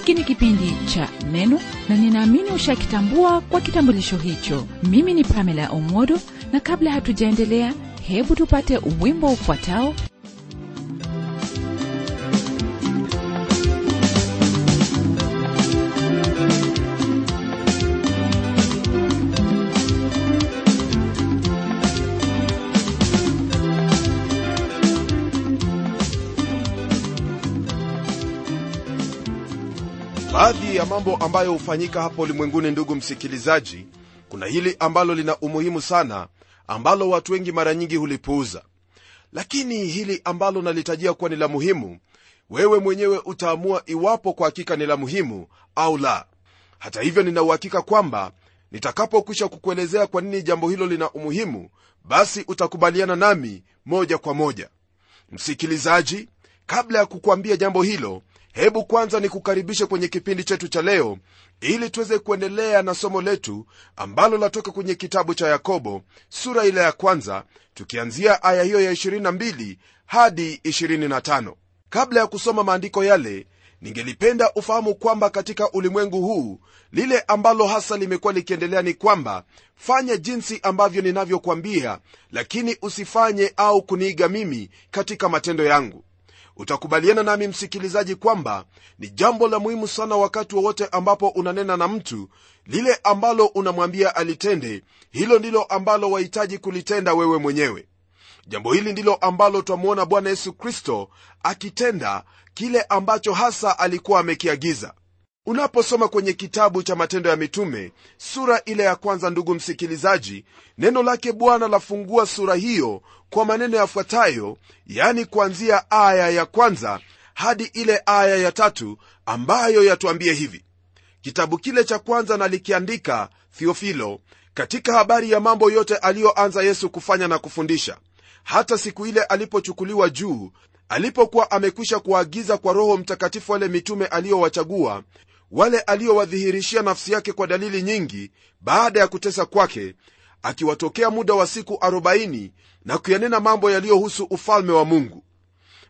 Hiki ni kipindi cha Neno na ninaamini ushakitambua kwa kitambulisho hicho. Mimi ni Pamela Omodo, na kabla hatujaendelea, hebu tupate wimbo ufuatao. Ya mambo ambayo hufanyika hapa ulimwenguni ndugu msikilizaji kuna hili ambalo lina umuhimu sana ambalo watu wengi mara nyingi hulipuuza. Lakini hili ambalo nalitajia kuwa ni la muhimu wewe mwenyewe utaamua iwapo kwa hakika ni la muhimu au la. Hata hivyo nina uhakika kwamba nitakapokwisha kukuelezea kwa nini jambo hilo lina umuhimu basi utakubaliana nami moja kwa moja. Msikilizaji kabla ya kukuambia jambo hilo hebu kwanza nikukaribishe kwenye kipindi chetu cha leo ili tuweze kuendelea na somo letu ambalo latoka kwenye kitabu cha yakobo sura ile ya kwanza tukianzia aya hiyo ya 22 hadi 25 kabla ya kusoma maandiko yale ningelipenda ufahamu kwamba katika ulimwengu huu lile ambalo hasa limekuwa likiendelea ni kwamba fanya jinsi ambavyo ninavyokwambia lakini usifanye au kuniiga mimi katika matendo yangu utakubaliana nami msikilizaji kwamba ni jambo la muhimu sana wakati wowote ambapo unanena na mtu lile ambalo unamwambia alitende hilo ndilo ambalo wahitaji kulitenda wewe mwenyewe. Jambo hili ndilo ambalo twamwona bwana yesu kristo akitenda kile ambacho hasa alikuwa amekiagiza unaposoma kwenye kitabu cha matendo ya mitume sura ile ya kwanza ndugu msikilizaji neno lake bwana lafungua sura hiyo kwa maneno yafuatayo yani kuanzia aya ya kwanza hadi ile aya ya tatu ambayo yatuambie hivi. Kitabu kile cha kwanza nalikiandika thiofilo katika habari ya mambo yote aliyoanza yesu kufanya na kufundisha hata siku ile alipochukuliwa juu alipokuwa amekwisha kuwaagiza kwa roho mtakatifu wale mitume aliyowachagua wale aliowadhihirishia nafsi yake kwa dalili nyingi baada ya kutesa kwake akiwatokea muda wa siku 40 na kuyanena mambo yaliyohusu ufalme wa mungu.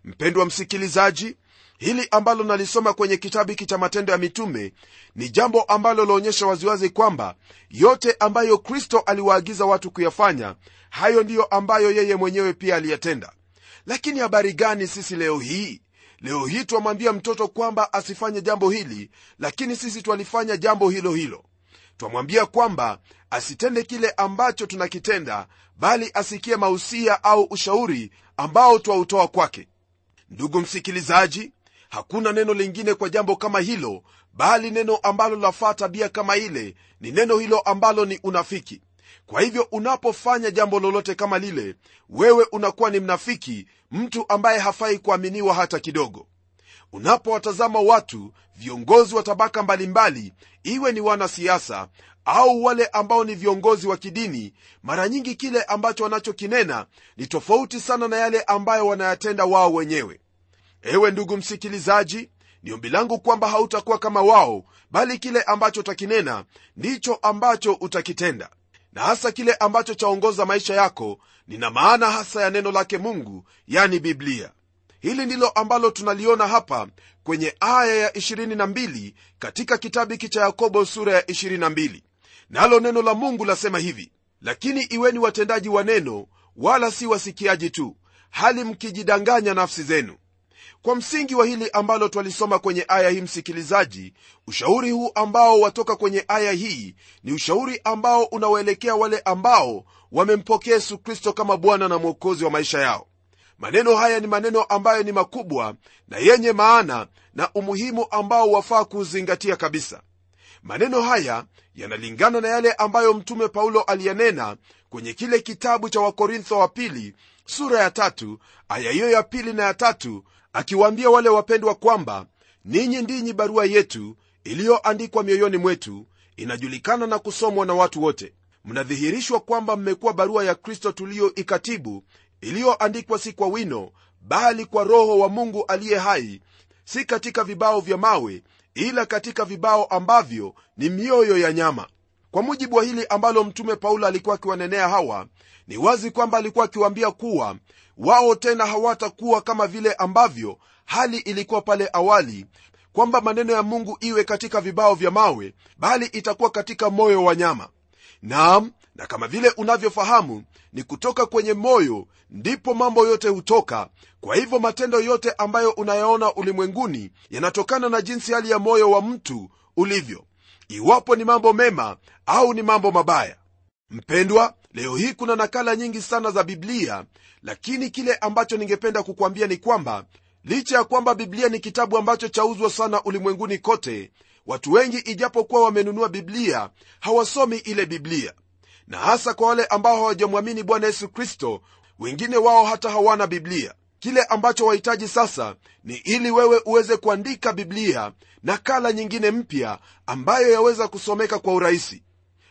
Mpendwa msikilizaji hili ambalo nalisoma kwenye kitabu hiki cha matendo ya mitume ni jambo ambalo laonyesha waziwazi kwamba yote ambayo kristo aliwaagiza watu kuyafanya hayo ndiyo ambayo yeye mwenyewe pia aliyatenda. Lakini habari gani sisi leo hii leo hii twamwambia mtoto kwamba asifanye jambo hili lakini sisi twalifanya jambo hilo hilo. Twamwambia kwamba asitende kile ambacho tunakitenda bali asikie mausia au ushauri ambao twautoa kwake. Ndugu msikilizaji hakuna neno lingine kwa jambo kama hilo bali neno ambalo lafaa tabia kama ile ni neno hilo ambalo ni unafiki kwa hivyo unapofanya jambo lolote kama lile wewe unakuwa ni mnafiki mtu ambaye hafai kuaminiwa hata kidogo. Unapowatazama watu viongozi wa tabaka mbalimbali iwe ni wanasiasa au wale ambao ni viongozi wa kidini mara nyingi kile ambacho wanachokinena ni tofauti sana na yale ambayo wanayatenda wao wenyewe. Ewe ndugu msikilizaji ni ombi langu kwamba hautakuwa kama wao bali kile ambacho utakinena ndicho ambacho utakitenda na hasa kile ambacho chaongoza maisha yako nina maana hasa ya neno lake mungu yani biblia. Hili ndilo ambalo tunaliona hapa kwenye aya ya 22 katika kitabu hiki cha yakobo sura ya 22 nalo neno la mungu lasema hivi lakini iweni watendaji wa neno wala si wasikiaji tu hali mkijidanganya nafsi zenu kwa msingi wa hili ambalo twalisoma kwenye aya hii msikilizaji ushauri huu ambao watoka kwenye aya hii ni ushauri ambao unawaelekea wale ambao wamempokea yesu kristo kama bwana na mwokozi wa maisha yao. Maneno haya ni maneno ambayo ni makubwa na yenye maana na umuhimu ambao wafaa kuuzingatia kabisa. Maneno haya yanalingana na yale ambayo mtume paulo aliyanena kwenye kile kitabu cha wakorintho wa pili sura ya tatu aya hiyo ya pili na ya tatu akiwaambia wale wapendwa kwamba ninyi ndinyi barua yetu iliyoandikwa mioyoni mwetu inajulikana na kusomwa na watu wote. Mnadhihirishwa kwamba mmekuwa barua ya kristo tuliyoikatibu iliyoandikwa si kwa wino bali kwa roho wa mungu aliye hai si katika vibao vya mawe ila katika vibao ambavyo ni mioyo ya nyama kwa mujibu wa hili ambalo mtume paulo alikuwa akiwanenea hawa ni wazi kwamba alikuwa akiwaambia kuwa wao tena hawatakuwa kama vile ambavyo hali ilikuwa pale awali kwamba maneno ya mungu iwe katika vibao vya mawe bali itakuwa katika moyo wa nyama. Naam na kama vile unavyofahamu ni kutoka kwenye moyo ndipo mambo yote hutoka. Kwa hivyo matendo yote ambayo unayaona ulimwenguni yanatokana na jinsi hali ya moyo wa mtu ulivyo iwapo ni mambo mema au ni mambo mabaya. Mpendwa leo hii kuna nakala nyingi sana za biblia lakini kile ambacho ningependa kukwambia ni kwamba licha ya kwamba biblia ni kitabu ambacho chauzwa sana ulimwenguni kote watu wengi ijapokuwa wamenunua biblia hawasomi ile biblia. Na hasa kwa wale ambao hawajamwamini bwana yesu kristo wengine wao hata hawana biblia kile ambacho wahitaji sasa ni ili wewe uweze kuandika biblia nakala nyingine mpya ambayo yaweza kusomeka kwa urahisi.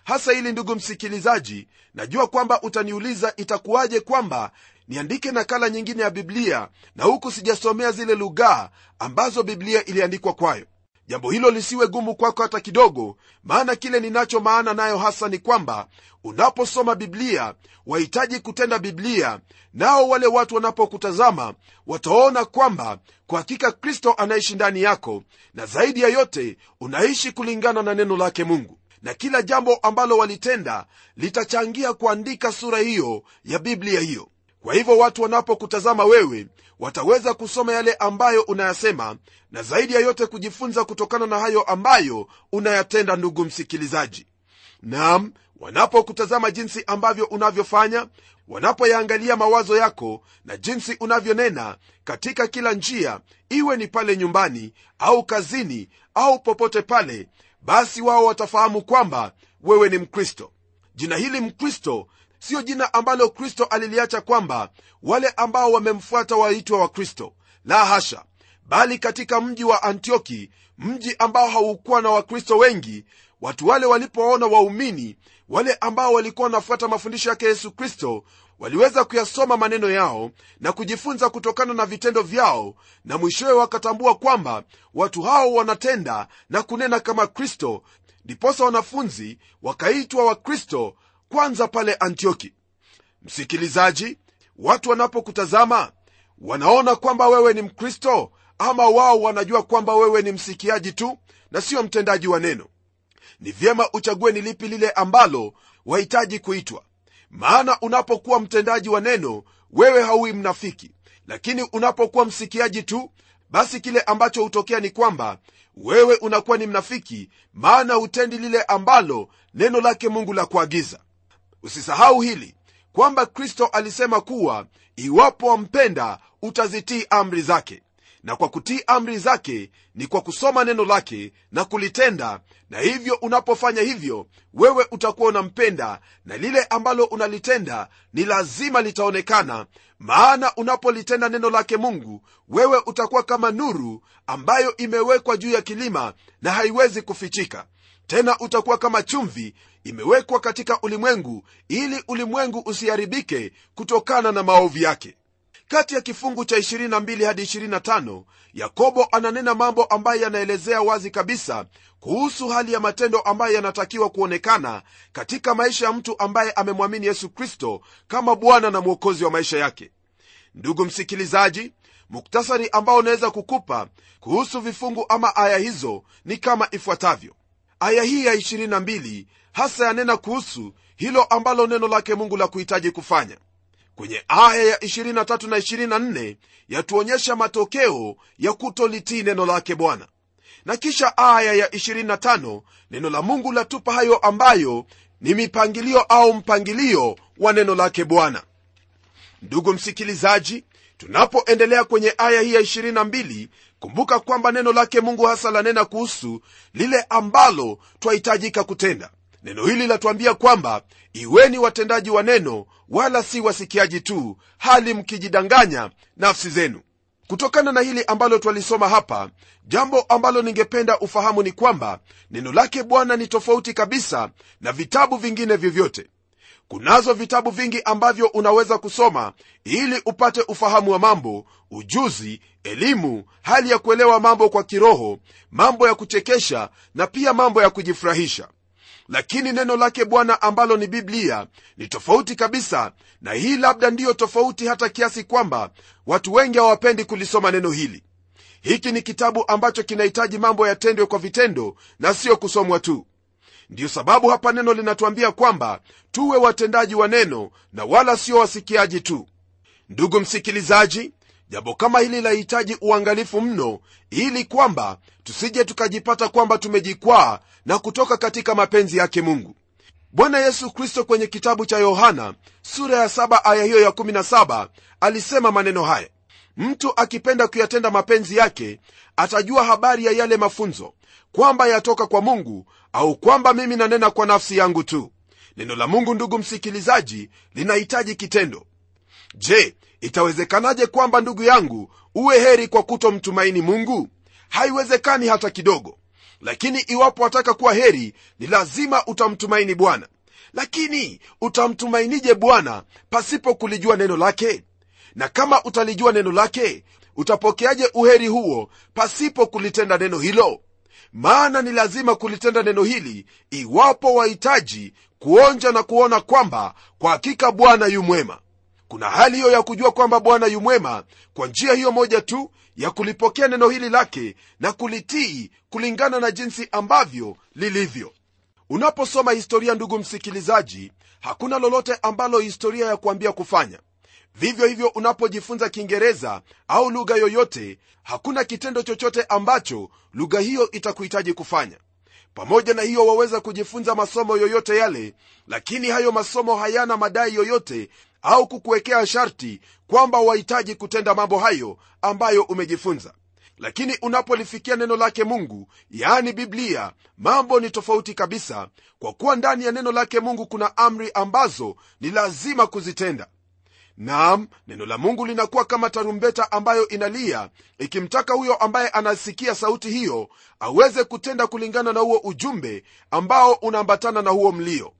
Hasa ili ndugu msikilizaji najua kwamba utaniuliza itakuwaje kwamba niandike nakala nyingine ya biblia na huku sijasomea zile lughaa ambazo biblia iliandikwa kwayo jambo hilo lisiwe gumu kwako hata kidogo maana kile ninacho maana nayo hasa ni kwamba unaposoma biblia wahitaji kutenda biblia nao wale watu wanapokutazama wataona kwamba kwa hakika kristo anaishi ndani yako na zaidi ya yote unaishi kulingana na neno lake mungu. Na kila jambo ambalo walitenda litachangia kuandika sura hiyo ya biblia hiyo kwa hivyo watu wanapokutazama wewe wataweza kusoma yale ambayo unayasema na zaidi ya yote kujifunza kutokana na hayo ambayo unayatenda ndugu msikilizaji. Nam wanapokutazama jinsi ambavyo unavyofanya wanapoyaangalia mawazo yako na jinsi unavyonena katika kila njia iwe ni pale nyumbani au kazini au popote pale basi wao watafahamu kwamba wewe ni mkristo. Jina hili mkristo siyo jina ambalo kristo aliliacha kwamba wale ambao wamemfuata waitwa wakristo. La hasha. Bali katika mji wa antioki mji ambao haukuwa na wakristo wengi watu wale walipoona waumini wale ambao walikuwa wanafuata mafundisho yake yesu kristo waliweza kuyasoma maneno yao na kujifunza kutokana na vitendo vyao na mwishowe wakatambua kwamba watu hao wanatenda na kunena kama kristo ndiposa wanafunzi wakaitwa wakristo kwanza pale antioki. Msikilizaji watu wanapokutazama wanaona kwamba wewe ni mkristo ama wao wanajua kwamba wewe ni msikiaji tu na sio mtendaji wa neno. Ni vyema uchague ni lipi lile ambalo wahitaji kuitwa. Maana unapokuwa mtendaji wa neno wewe hauwi mnafiki. Lakini unapokuwa msikiaji tu basi kile ambacho hutokea ni kwamba wewe unakuwa ni mnafiki maana hutendi lile ambalo neno lake mungu la kuagiza usisahau hili kwamba kristo alisema kuwa iwapo wampenda utazitii amri zake. Na kwa kutii amri zake ni kwa kusoma neno lake na kulitenda. Na hivyo unapofanya hivyo wewe utakuwa unampenda na lile ambalo unalitenda ni lazima litaonekana. Maana unapolitenda neno lake mungu wewe utakuwa kama nuru ambayo imewekwa juu ya kilima na haiwezi kufichika tena utakuwa kama chumvi imewekwa katika ulimwengu ili ulimwengu usiharibike kutokana na maovu yake. Kati ya kifungu cha 22 hadi 25 yakobo ananena mambo ambayo yanaelezea wazi kabisa kuhusu hali ya matendo ambayo yanatakiwa kuonekana katika maisha ya mtu ambaye amemwamini yesu kristo kama bwana na mwokozi wa maisha yake. Ndugu msikilizaji muktasari ambao unaweza kukupa kuhusu vifungu ama aya hizo ni kama ifuatavyo aya hii ya 22 hasa yanena kuhusu hilo ambalo neno lake mungu la kuhitaji kufanya. Kwenye aya ya 23 na 24 yatuonyesha matokeo ya kutolitii neno lake bwana. Na kisha aya ya 25 neno la mungu latupa hayo ambayo ni mipangilio au mpangilio wa neno lake bwana. Ndugu msikilizaji tunapoendelea kwenye aya hii ya 22 kumbuka kwamba neno lake mungu hasa lanena kuhusu lile ambalo twahitajika kutenda. Neno hili latuambia kwamba iweni watendaji wa neno wala si wasikiaji tu hali mkijidanganya nafsi zenu. Kutokana na hili ambalo twalisoma hapa jambo ambalo ningependa ufahamu ni kwamba neno lake bwana ni tofauti kabisa na vitabu vingine vyovyote. Kunazo vitabu vingi ambavyo unaweza kusoma ili upate ufahamu wa mambo ujuzi elimu hali ya kuelewa mambo kwa kiroho mambo ya kuchekesha na pia mambo ya kujifurahisha. Lakini neno lake bwana ambalo ni biblia ni tofauti kabisa na hii labda ndiyo tofauti hata kiasi kwamba watu wengi hawapendi kulisoma neno hili. Hiki ni kitabu ambacho kinahitaji mambo yatendwe kwa vitendo na siyo kusomwa tu. Ndiyo sababu hapa neno linatuambia kwamba tuwe watendaji wa neno na wala sio wasikiaji tu. Ndugu msikilizaji jambo kama hili lahitaji uangalifu mno ili kwamba tusije tukajipata kwamba tumejikwaa na kutoka katika mapenzi yake mungu. Bwana yesu kristo kwenye kitabu cha yohana sura ya 7 aya hiyo ya 17 alisema maneno haya. Mtu akipenda kuyatenda mapenzi yake atajua habari ya yale mafunzo kwamba yatoka kwa mungu au kwamba mimi nanena kwa nafsi yangu tu. Neno la mungu ndugu msikilizaji linahitaji kitendo. Je itawezekanaje kwamba ndugu yangu uwe heri kwa kutomtumaini mungu? Haiwezekani hata kidogo. Lakini iwapo wataka kuwa heri ni lazima utamtumaini bwana. Lakini utamtumainije bwana pasipo kulijua neno lake? Na kama utalijua neno lake utapokeaje uheri huo pasipo kulitenda neno hilo? Maana ni lazima kulitenda neno hili iwapo wahitaji kuonja na kuona kwamba kwa hakika bwana yu mwema kuna hali hiyo ya kujua kwamba bwana yumwema kwa njia hiyo moja tu ya kulipokea neno hili lake na kulitii kulingana na jinsi ambavyo lilivyo. Unaposoma historia ndugu msikilizaji hakuna lolote ambalo historia ya kuambia kufanya. Vivyo hivyo unapojifunza kiingereza au lugha yoyote hakuna kitendo chochote ambacho lugha hiyo itakuhitaji kufanya. Pamoja na hiyo waweza kujifunza masomo yoyote yale lakini hayo masomo hayana madai yoyote au kukuwekea sharti kwamba wahitaji kutenda mambo hayo ambayo umejifunza. Lakini unapolifikia neno lake mungu yaani biblia mambo ni tofauti kabisa kwa kuwa ndani ya neno lake mungu kuna amri ambazo ni lazima kuzitenda. Naam neno la mungu linakuwa kama tarumbeta ambayo inalia ikimtaka huyo ambaye anasikia sauti hiyo aweze kutenda kulingana na huo ujumbe ambao unaambatana na huo mlio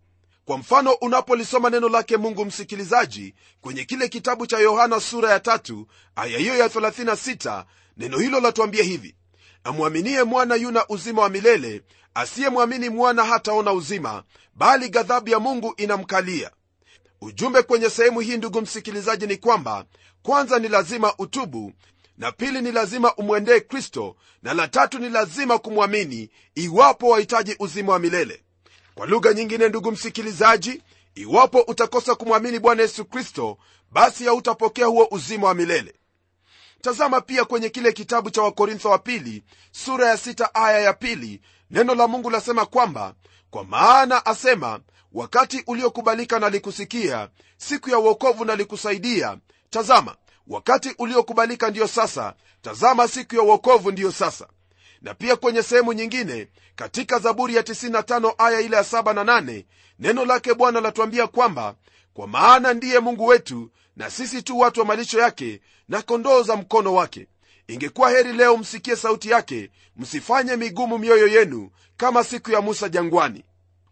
kwa mfano unapolisoma neno lake mungu msikilizaji kwenye kile kitabu cha yohana sura ya tatu aya hiyo ya 36 neno hilo latuambia hivi amwaminie mwana yuna uzima wa milele asiyemwamini mwana hataona uzima bali ghadhabu ya mungu inamkalia. Ujumbe kwenye sehemu hii ndugu msikilizaji ni kwamba kwanza ni lazima utubu na pili ni lazima umwendee kristo na la tatu ni lazima kumwamini iwapo wahitaji uzima wa milele kwa lugha nyingine ndugu msikilizaji iwapo utakosa kumwamini bwana yesu kristo basi hautapokea huo uzima wa milele. Tazama pia kwenye kile kitabu cha wakorintho wa pili sura ya sita aya ya pili neno la mungu lasema kwamba kwa maana asema wakati uliokubalika nalikusikia siku ya uokovu nalikusaidia tazama wakati uliokubalika ndiyo sasa. Tazama siku ya uokovu ndiyo sasa na pia kwenye sehemu nyingine katika zaburi ya 95 aya ile ya 7 na 8 neno lake bwana latuambia kwamba kwa maana ndiye mungu wetu na sisi tu watu wa malisho yake na kondoo za mkono wake. Ingekuwa heri leo msikie sauti yake msifanye migumu mioyo yenu kama siku ya musa jangwani.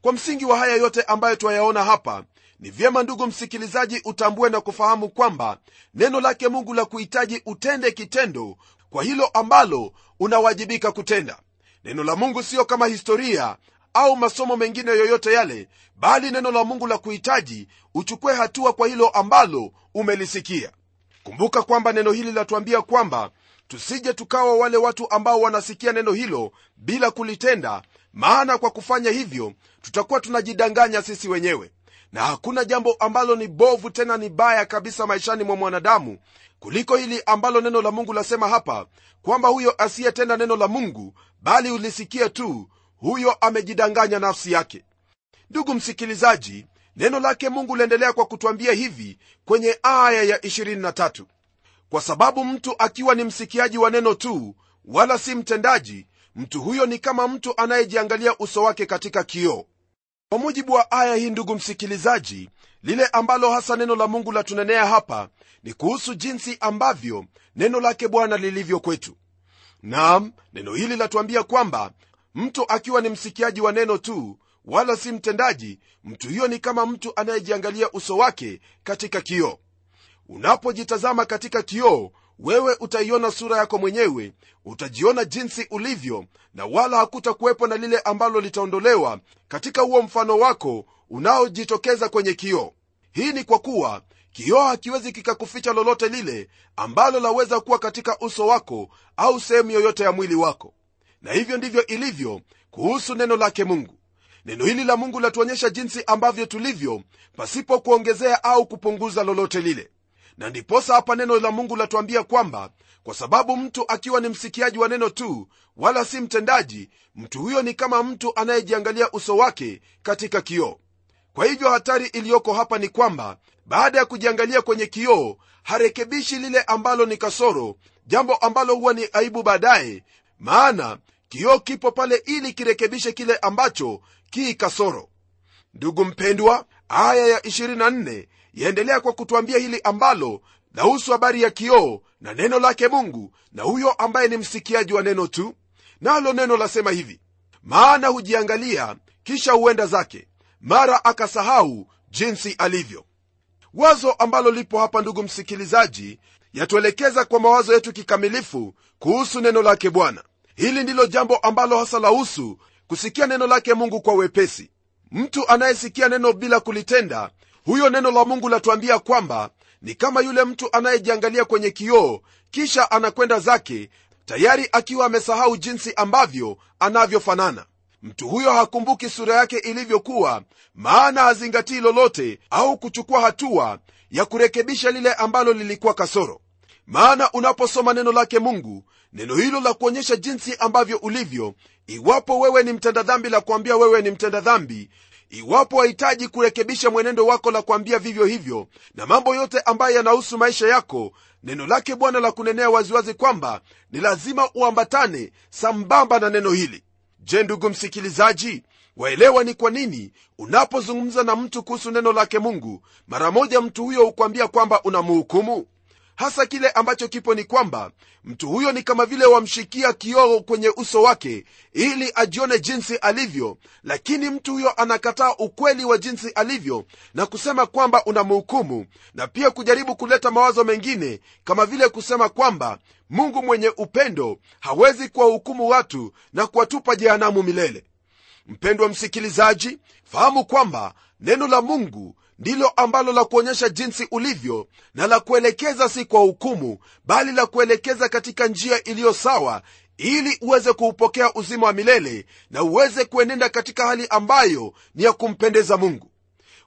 Kwa msingi wa haya yote ambayo twayaona hapa ni vyema ndugu msikilizaji utambue na kufahamu kwamba neno lake mungu la kuhitaji utende kitendo kwa hilo ambalo unawajibika kutenda. Neno la mungu siyo kama historia au masomo mengine yoyote yale bali neno la mungu la kuhitaji uchukue hatua kwa hilo ambalo umelisikia. Kumbuka kwamba neno hili latuambia kwamba tusije tukawa wale watu ambao wanasikia neno hilo bila kulitenda maana kwa kufanya hivyo tutakuwa tunajidanganya sisi wenyewe na hakuna jambo ambalo ni bovu tena ni baya kabisa maishani mwa mwanadamu kuliko hili ambalo neno la mungu lasema hapa kwamba huyo asiyetenda neno la mungu bali ulisikie tu huyo amejidanganya nafsi yake. Ndugu msikilizaji neno lake mungu liendelea kwa kutwambia hivi kwenye aya ya 23 kwa sababu mtu akiwa ni msikiaji wa neno tu wala si mtendaji mtu huyo ni kama mtu anayejiangalia uso wake katika kioo kwa mujibu wa aya hii ndugu msikilizaji lile ambalo hasa neno la mungu latunenea hapa ni kuhusu jinsi ambavyo neno lake bwana lilivyo kwetu. Nam neno hili latuambia kwamba mtu akiwa ni msikiaji wa neno tu wala si mtendaji mtu huyo ni kama mtu anayejiangalia uso wake katika kioo. Unapojitazama katika kioo wewe utaiona sura yako mwenyewe utajiona jinsi ulivyo na wala hakutakuwepo na lile ambalo litaondolewa katika huo mfano wako unaojitokeza kwenye kioo. Hii ni kwa kuwa kioo hakiwezi kikakuficha lolote lile ambalo laweza kuwa katika uso wako au sehemu yoyote ya mwili wako. Na hivyo ndivyo ilivyo kuhusu neno lake mungu. Neno hili la mungu latuonyesha jinsi ambavyo tulivyo pasipo kuongezea au kupunguza lolote lile na ndiposa hapa neno la mungu latuambia kwamba kwa sababu mtu akiwa ni msikiaji wa neno tu wala si mtendaji mtu huyo ni kama mtu anayejiangalia uso wake katika kioo. Kwa hivyo hatari iliyoko hapa ni kwamba baada ya kujiangalia kwenye kioo harekebishi lile ambalo ni kasoro jambo ambalo huwa ni aibu baadaye maana kioo kipo pale ili kirekebishe kile ambacho kii kasoro. Ndugu mpendwa aya ya 24 yaendelea kwa kutwambia hili ambalo lahusu habari ya kioo na neno lake mungu na huyo ambaye ni msikiaji wa neno tu nalo neno lasema hivi. Maana hujiangalia kisha huenda zake. Mara akasahau jinsi alivyo. Wazo ambalo lipo hapa ndugu msikilizaji yatuelekeza kwa mawazo yetu kikamilifu kuhusu neno lake bwana. Hili ndilo jambo ambalo hasa lahusu kusikia neno lake mungu kwa wepesi. Mtu anayesikia neno bila kulitenda huyo neno la mungu latuambia kwamba ni kama yule mtu anayejiangalia kwenye kioo kisha anakwenda zake tayari akiwa amesahau jinsi ambavyo anavyofanana. Mtu huyo hakumbuki sura yake ilivyokuwa maana hazingatii lolote au kuchukua hatua ya kurekebisha lile ambalo lilikuwa kasoro. Maana unaposoma neno lake mungu neno hilo la kuonyesha jinsi ambavyo ulivyo iwapo wewe ni mtenda dhambi la kuambia wewe ni mtenda dhambi iwapo wahitaji kurekebisha mwenendo wako la kuambia vivyo hivyo na mambo yote ambayo yanahusu maisha yako neno lake bwana la kunenea waziwazi kwamba ni lazima uambatane sambamba na neno hili. Je ndugu msikilizaji waelewa ni kwa nini unapozungumza na mtu kuhusu neno lake mungu mara moja mtu huyo hukwambia kwamba unamhukumu hasa kile ambacho kipo ni kwamba mtu huyo ni kama vile wamshikia kioo kwenye uso wake ili ajione jinsi alivyo. Lakini mtu huyo anakataa ukweli wa jinsi alivyo na kusema kwamba unamhukumu na pia kujaribu kuleta mawazo mengine kama vile kusema kwamba mungu mwenye upendo hawezi kuwahukumu watu na kuwatupa jehanamu milele. Mpendwa msikilizaji fahamu kwamba neno la mungu ndilo ambalo la kuonyesha jinsi ulivyo na la kuelekeza si kwa hukumu bali la kuelekeza katika njia iliyo sawa ili uweze kuupokea uzima wa milele na uweze kuenenda katika hali ambayo ni ya kumpendeza mungu.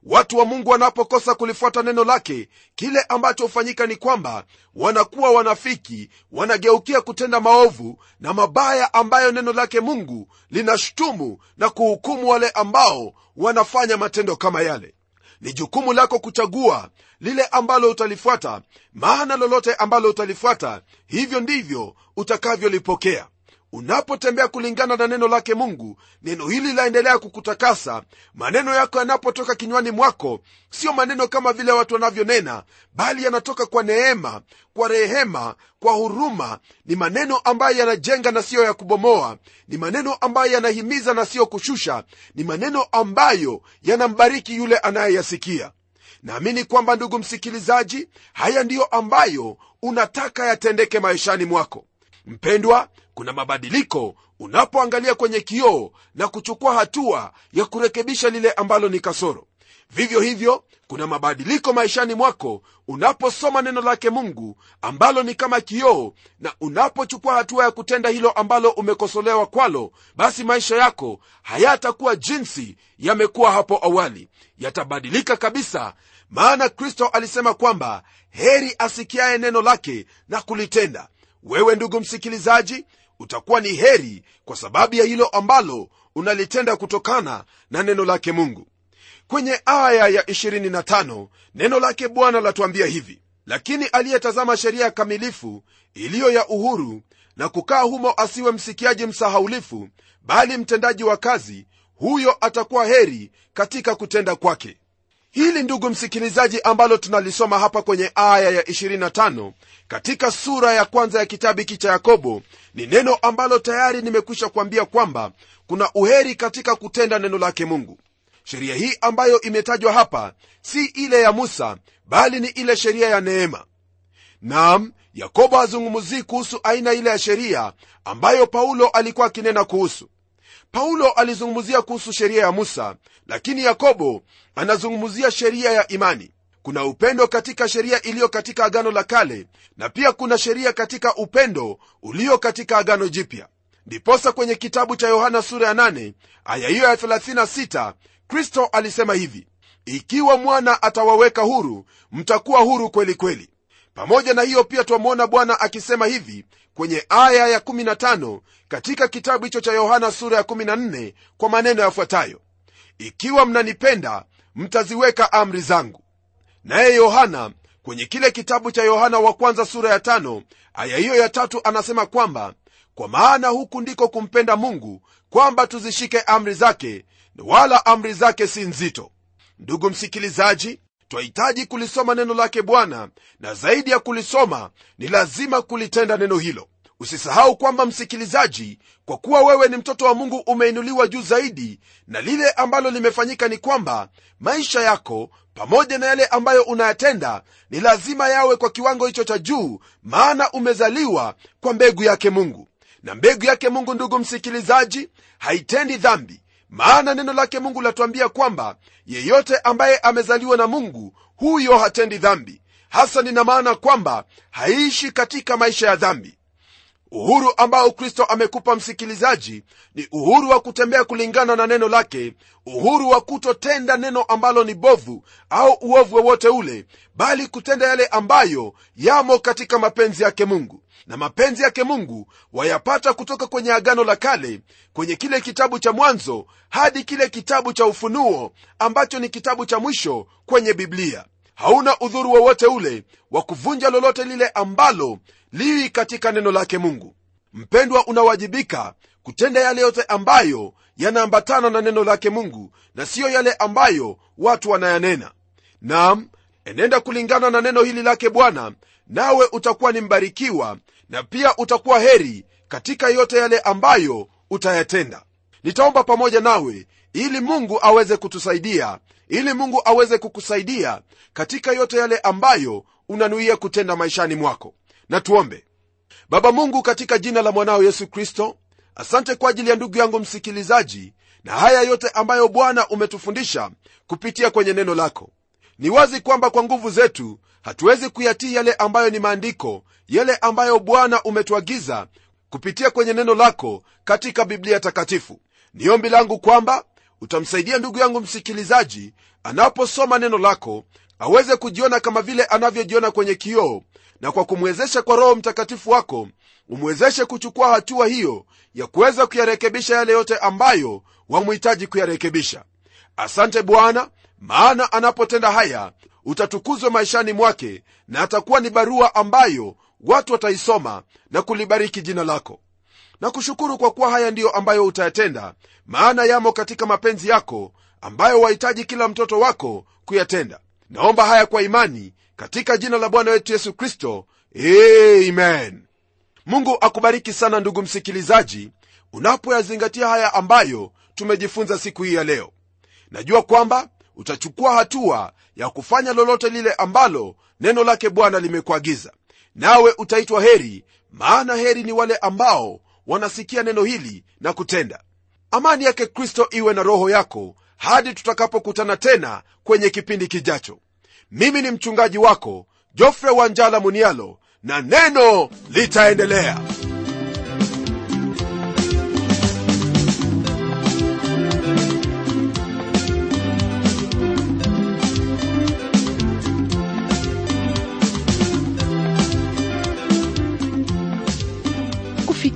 Watu wa mungu wanapokosa kulifuata neno lake kile ambacho hufanyika ni kwamba wanakuwa wanafiki wanageukia kutenda maovu na mabaya ambayo neno lake mungu linashutumu na kuhukumu wale ambao wanafanya matendo kama yale ni jukumu lako kuchagua lile ambalo utalifuata maana lolote ambalo utalifuata hivyo ndivyo utakavyolipokea unapotembea kulingana na neno lake mungu neno hili laendelea kukutakasa. Maneno yako yanapotoka kinywani mwako sio maneno kama vile watu wanavyonena bali yanatoka kwa neema kwa rehema kwa huruma. Ni maneno ambayo yanajenga na siyo ya kubomoa. Ni maneno ambayo yanahimiza na siyo kushusha. Ni maneno ambayo yanambariki yule anayeyasikia. Naamini kwamba ndugu msikilizaji haya ndiyo ambayo unataka yatendeke maishani mwako mpendwa kuna mabadiliko. Unapoangalia kwenye kioo na kuchukua hatua ya kurekebisha lile ambalo ni kasoro. Vivyo hivyo kuna mabadiliko maishani mwako unaposoma neno lake mungu ambalo ni kama kioo na unapochukua hatua ya kutenda hilo ambalo umekosolewa kwalo basi maisha yako hayatakuwa jinsi yamekuwa hapo awali. Yatabadilika kabisa. Maana kristo alisema kwamba heri asikiaye neno lake na kulitenda wewe ndugu msikilizaji utakuwa ni heri kwa sababu ya hilo ambalo unalitenda kutokana na neno lake mungu. Kwenye aya ya 25 neno lake bwana latuambia hivi. Lakini aliyetazama sheria kamilifu iliyo ya uhuru na kukaa humo asiwe msikiaji msahaulifu bali mtendaji wa kazi huyo atakuwa heri katika kutenda kwake hili ndugu msikilizaji ambalo tunalisoma hapa kwenye aya ya 25 katika sura ya kwanza ya kitabu hiki cha yakobo ni neno ambalo tayari nimekwisha kuambia kwamba kuna uheri katika kutenda neno lake mungu. Sheria hii ambayo imetajwa hapa si ile ya musa bali ni ile sheria ya neema. Nam yakobo hazungumzii kuhusu aina ile ya sheria ambayo paulo alikuwa akinena kuhusu paulo alizungumzia kuhusu sheria ya musa lakini yakobo anazungumzia sheria ya imani. Kuna upendo katika sheria iliyo katika agano la kale na pia kuna sheria katika upendo ulio katika agano jipya. Ndiposa kwenye kitabu cha yohana sura ya 8 aya hiyo ya 36 kristo alisema hivi ikiwa mwana atawaweka huru mtakuwa huru kweli kweli. Pamoja na hiyo pia twamwona bwana akisema hivi kwenye aya ya 15 katika kitabu hicho cha yohana sura ya 14 kwa maneno yafuatayo. Ikiwa mnanipenda mtaziweka amri zangu. Naye yohana kwenye kile kitabu cha yohana wa kwanza sura ya tano aya hiyo ya tatu anasema kwamba kwa maana huku ndiko kumpenda mungu kwamba tuzishike amri zake wala amri zake si nzito. Ndugu msikilizaji twahitaji kulisoma neno lake bwana na zaidi ya kulisoma ni lazima kulitenda neno hilo. Usisahau kwamba msikilizaji kwa kuwa wewe ni mtoto wa mungu umeinuliwa juu zaidi na lile ambalo limefanyika ni kwamba maisha yako pamoja na yale ambayo unayatenda ni lazima yawe kwa kiwango hicho cha juu maana umezaliwa kwa mbegu yake mungu. Na mbegu yake mungu ndugu msikilizaji haitendi dhambi maana neno lake mungu latuambia kwamba yeyote ambaye amezaliwa na mungu huyo hatendi dhambi. Hasa nina maana kwamba haishi katika maisha ya dhambi. Uhuru ambao kristo amekupa msikilizaji ni uhuru wa kutembea kulingana na neno lake uhuru wa kutotenda neno ambalo ni bovu au uovu wowote ule bali kutenda yale ambayo yamo katika mapenzi yake mungu na mapenzi yake mungu wayapata kutoka kwenye agano la kale kwenye kile kitabu cha mwanzo hadi kile kitabu cha ufunuo ambacho ni kitabu cha mwisho kwenye biblia. Hauna udhuru wowote ule wa kuvunja lolote lile ambalo liwi katika neno lake mungu. Mpendwa unawajibika kutenda yale yote ambayo yanaambatana na neno lake mungu na siyo yale ambayo watu wanayanena. Nam enenda kulingana na neno hili lake bwana nawe utakuwa ni mbarikiwa na pia utakuwa heri katika yote yale ambayo utayatenda. Nitaomba pamoja nawe ili mungu aweze kutusaidia ili mungu aweze kukusaidia katika yote yale ambayo unanuia kutenda maishani mwako. Na tuombe. Baba mungu katika jina la mwanao yesu kristo asante kwa ajili ya ndugu yangu msikilizaji na haya yote ambayo bwana umetufundisha kupitia kwenye neno lako. Ni wazi kwamba kwa nguvu zetu hatuwezi kuyatii yale ambayo ni maandiko yale ambayo bwana umetuagiza kupitia kwenye neno lako katika biblia takatifu. Ni ombi langu kwamba utamsaidia ndugu yangu msikilizaji anaposoma neno lako aweze kujiona kama vile anavyojiona kwenye kioo na kwa kumwezesha kwa roho mtakatifu wako umwezeshe kuchukua hatua hiyo ya kuweza kuyarekebisha yale yote ambayo wamhitaji kuyarekebisha. Asante bwana maana anapotenda haya utatukuzwa maishani mwake na atakuwa ni barua ambayo watu wataisoma na kulibariki jina lako. Na kushukuru kwa kuwa haya ndiyo ambayo utayatenda maana yamo katika mapenzi yako ambayo wahitaji kila mtoto wako kuyatenda. Naomba haya kwa imani katika jina la bwana wetu yesu kristo. Amen. Mungu akubariki sana ndugu msikilizaji unapoyazingatia haya ambayo tumejifunza siku hii ya leo. Najua kwamba utachukua hatua ya kufanya lolote lile ambalo neno lake bwana limekuagiza. Nawe utaitwa heri maana heri ni wale ambao wanasikia neno hili na kutenda. Amani yake kristo iwe na roho yako hadi tutakapokutana tena kwenye kipindi kijacho. Mimi ni mchungaji wako jofre wanjala munialo na neno litaendelea